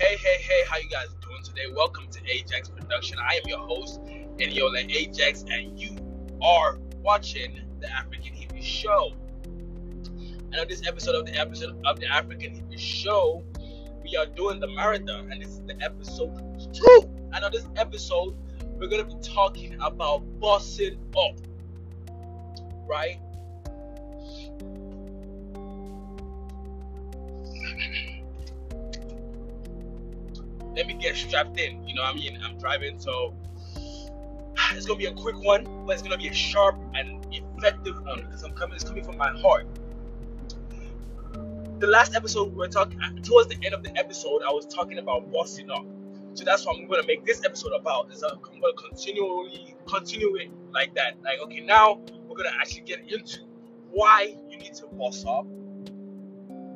Hey, hey, hey, how you guys doing today? Welcome to Ajax Production. I am your host, Eniola Ajax, and you are watching the African Hippie Show. And on this episode of the episode of the African Hippie Show, we are doing the marathon, and this is the episode two. And on this episode, we're gonna be talking about bossing up, right? Let me get strapped in. You know what I mean? I'm driving, so it's gonna be a quick one, but it's gonna be a sharp and effective one because I'm coming. It's coming from my heart. The last episode we were talking towards the end of the episode, I was talking about bossing up. So that's what I'm gonna make this episode about. Is I'm gonna continually continue it like that. Like okay, now we're gonna actually get into why you need to boss up,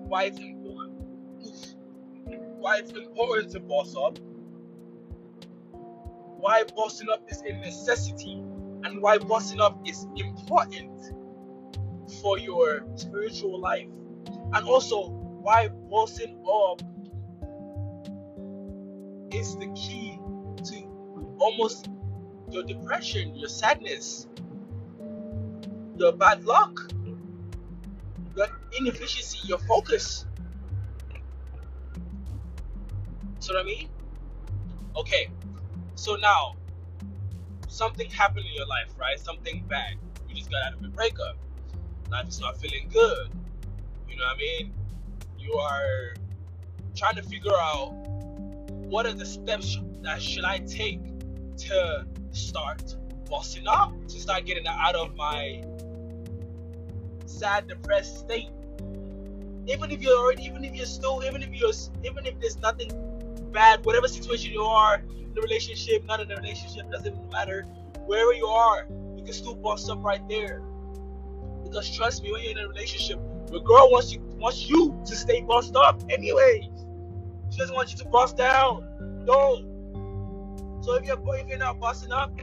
why it's important why it's important to boss up, why bossing up is a necessity, and why bossing up is important for your spiritual life, and also why bossing up is the key to almost your depression, your sadness, your bad luck, your inefficiency, your focus. What I mean? Okay, so now something happened in your life, right? Something bad. You just got out of a breakup. Life is not feeling good. You know what I mean? You are trying to figure out what are the steps that should I take to start bossing up, to start getting out of my sad, depressed state. Even if you're already, even if you're still, even if you're, even if there's nothing bad, whatever situation you are in the relationship, not in the relationship, doesn't even matter. Wherever you are, you can still boss up right there. Because trust me, when you're in a relationship, the girl wants you wants you to stay bossed up anyways. She doesn't want you to boss down. No. So if you're if you're not bossing up,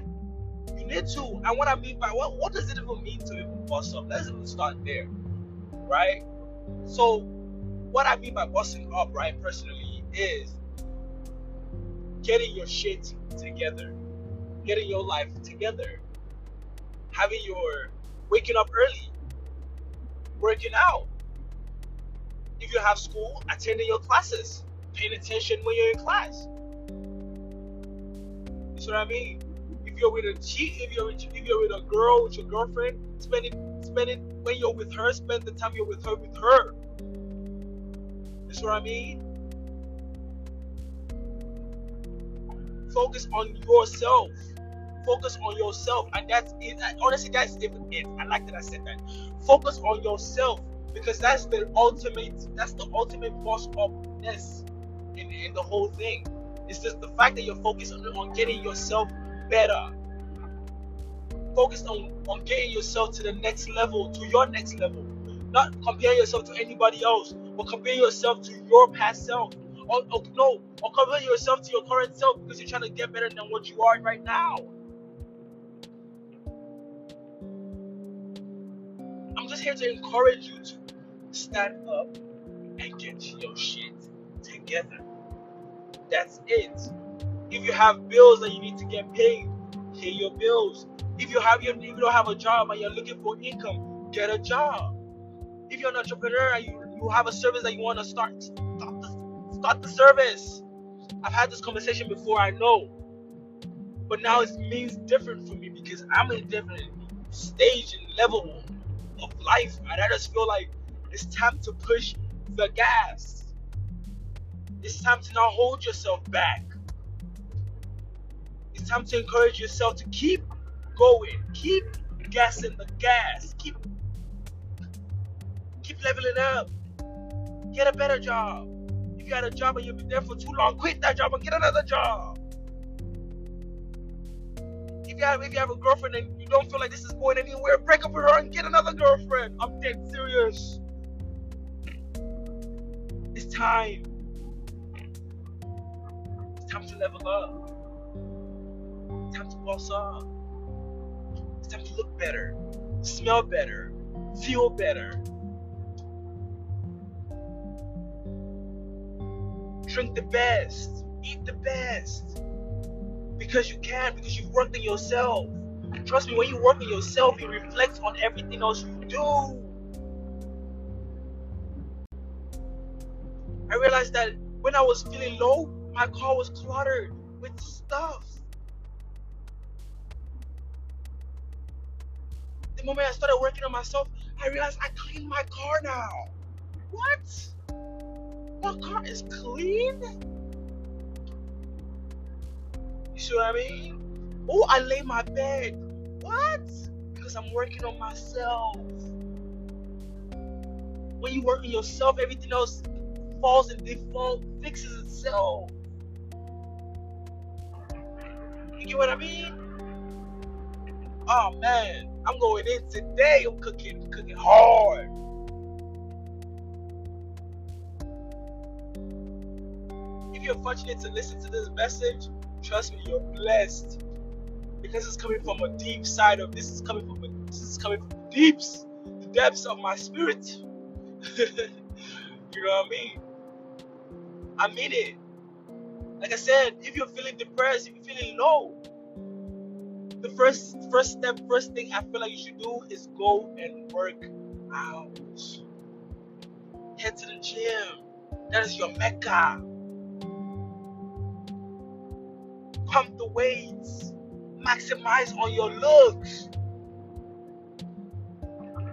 you need to. And what I mean by what what does it even mean to even boss up? Let's even start there. Right? So what I mean by bossing up, right, personally, is getting your shit together, getting your life together, having your waking up early, working out. If you have school, attending your classes, paying attention when you're in class. You see what I mean? If you're with a cheat, if you're if you're with a girl, with your girlfriend, spend it spend it when you're with her, spend the time you're with her with her. You see what I mean? Focus on yourself. Focus on yourself, and that's it. Honestly, that's even it. I like that I said that. Focus on yourself because that's the ultimate. That's the ultimate boss upness in, in the whole thing. It's just the fact that you're focused on, on getting yourself better. Focus on, on getting yourself to the next level, to your next level. Not comparing yourself to anybody else, but comparing yourself to your past self or, or no, oh, or compare yourself to your current self because you're trying to get better than what you are right now. I'm just here to encourage you to stand up and get your shit together. That's it. If you have bills that you need to get paid, pay your bills. If you have your, if you don't have a job and you're looking for income, get a job. If you're an entrepreneur and you, you have a service that you want to start, start the service. I've had this conversation before, I know. But now it means different for me because I'm in a different stage and level of life. And I just feel like it's time to push the gas. It's time to not hold yourself back. It's time to encourage yourself to keep going. Keep gassing the gas. Keep keep leveling up. Get a better job got a job and you've been there for too long, quit that job and get another job. If you have if you have a girlfriend and you don't feel like this is going anywhere, break up with her and get another girlfriend. I'm dead serious. It's time. It's time to level up. It's time to boss up. It's time to look better, smell better, feel better. Drink the best, eat the best. Because you can, because you've worked on yourself. Trust me, when you work on yourself, it reflects on everything else you do. I realized that when I was feeling low, my car was cluttered with stuff. The moment I started working on myself, I realized I clean my car now. What? My car is clean? You see what I mean? Oh, I lay my bed. What? Because I'm working on myself. When you work on yourself, everything else falls in default, fixes itself. You get what I mean? Oh man, I'm going in today. I'm cooking, cooking hard. If you're fortunate to listen to this message, trust me, you're blessed because it's coming from a deep side of this is coming from a, this is coming from the deeps, the depths of my spirit. you know what I mean? I mean it. Like I said, if you're feeling depressed, if you're feeling low, the first first step, first thing I feel like you should do is go and work out. Head to the gym. That is your mecca. Pump the weights. Maximize on your looks.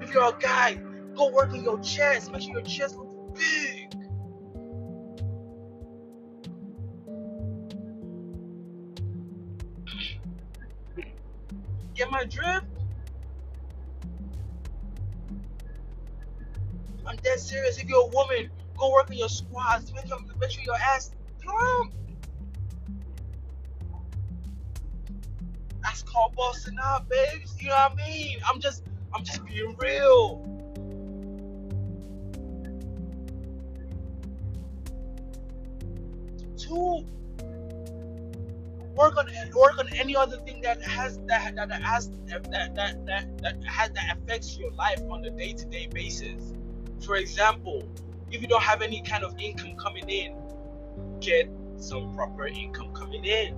If you're a guy, go work on your chest. Make sure your chest looks big. Get my drift? I'm dead serious. If you're a woman, go work on your squats. Make, sure your ass plump. Out, babes. You know what I mean? I'm just, I'm just being real. Two, work on work on any other thing that has that that, that has that that that that, that has that affects your life on a day-to-day basis. For example, if you don't have any kind of income coming in, get some proper income coming in.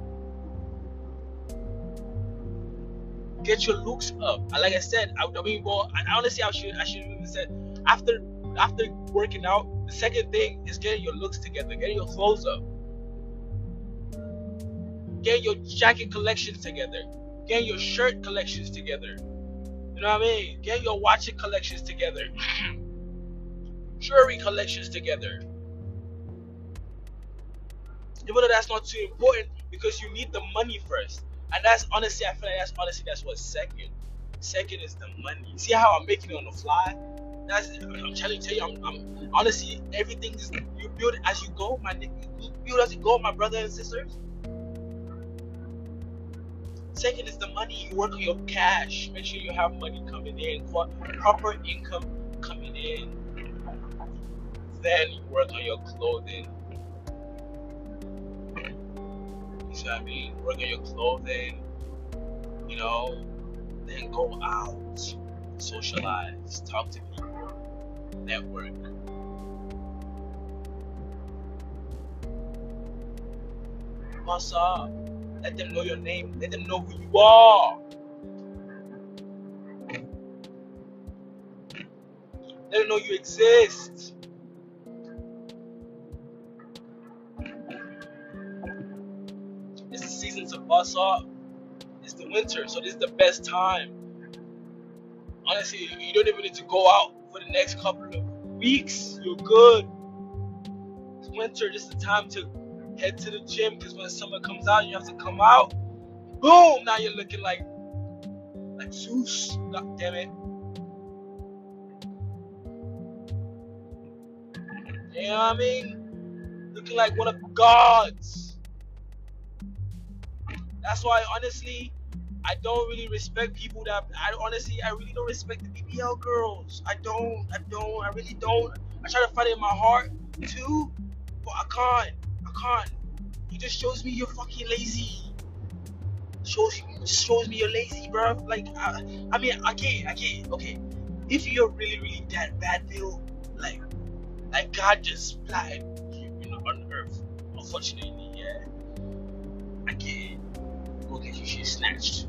Get your looks up. Like I said, I, I mean, well, I, honestly, I should I should have said after after working out, the second thing is getting your looks together, getting your clothes up Get your jacket collections together. Get your shirt collections together. You know what I mean? Get your watching collections together. Jewelry collections together. Even though that's not too important because you need the money first. And that's honestly, I feel like that's honestly that's what's second. Second is the money. See how I'm making it on the fly? That's I'm trying to tell you, I'm, I'm honestly everything is you build as you go, my. You build as you go, my brothers and sisters. Second is the money. You work on your cash. Make sure you have money coming in, proper income coming in. Then you work on your clothing. You see what I mean? Work on your clothing. You know, then go out, socialize, talk to people, network. What's up? Uh, let them know your name. Let them know who you are. Let them know you exist. Season to bust up. It's the winter, so this is the best time. Honestly, you don't even need to go out for the next couple of weeks. You're good. It's winter, just the time to head to the gym because when summer comes out, you have to come out. Boom! Now you're looking like like Zeus. God damn it. You know what I mean? Looking like one of the gods. That's why honestly, I don't really respect people that I honestly I really don't respect the BBL girls. I don't, I don't, I really don't. I try to fight it in my heart too, but I can't. I can't. It just shows me you're fucking lazy. Shows you, shows me you're lazy, bro. Like, I, I mean, I get, I get. Okay, if you're really, really that bad, Bill, like, like God just planted you on earth unfortunately, yeah, I can't go get your shit snatched.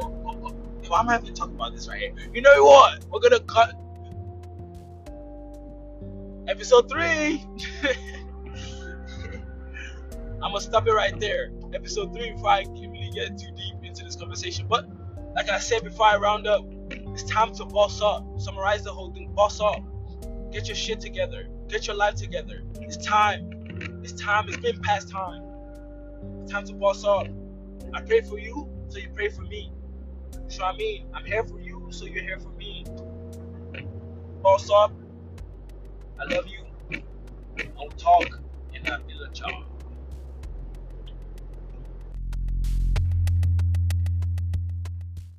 Oh, oh, oh. Why am I having to talk about this right here? You know what? We're gonna cut episode three. I'm gonna stop it right there. Episode three before I can really get too deep into this conversation. But like I said before I round up, it's time to boss up. Summarize the whole thing. Boss up. Get your shit together. Get your life together. It's time. It's time. It's been past time. It's time to boss up. I pray for you, so you pray for me. What I mean? I'm here for you, so you're here for me. Boss up. I love you. I'll talk in a, in a job.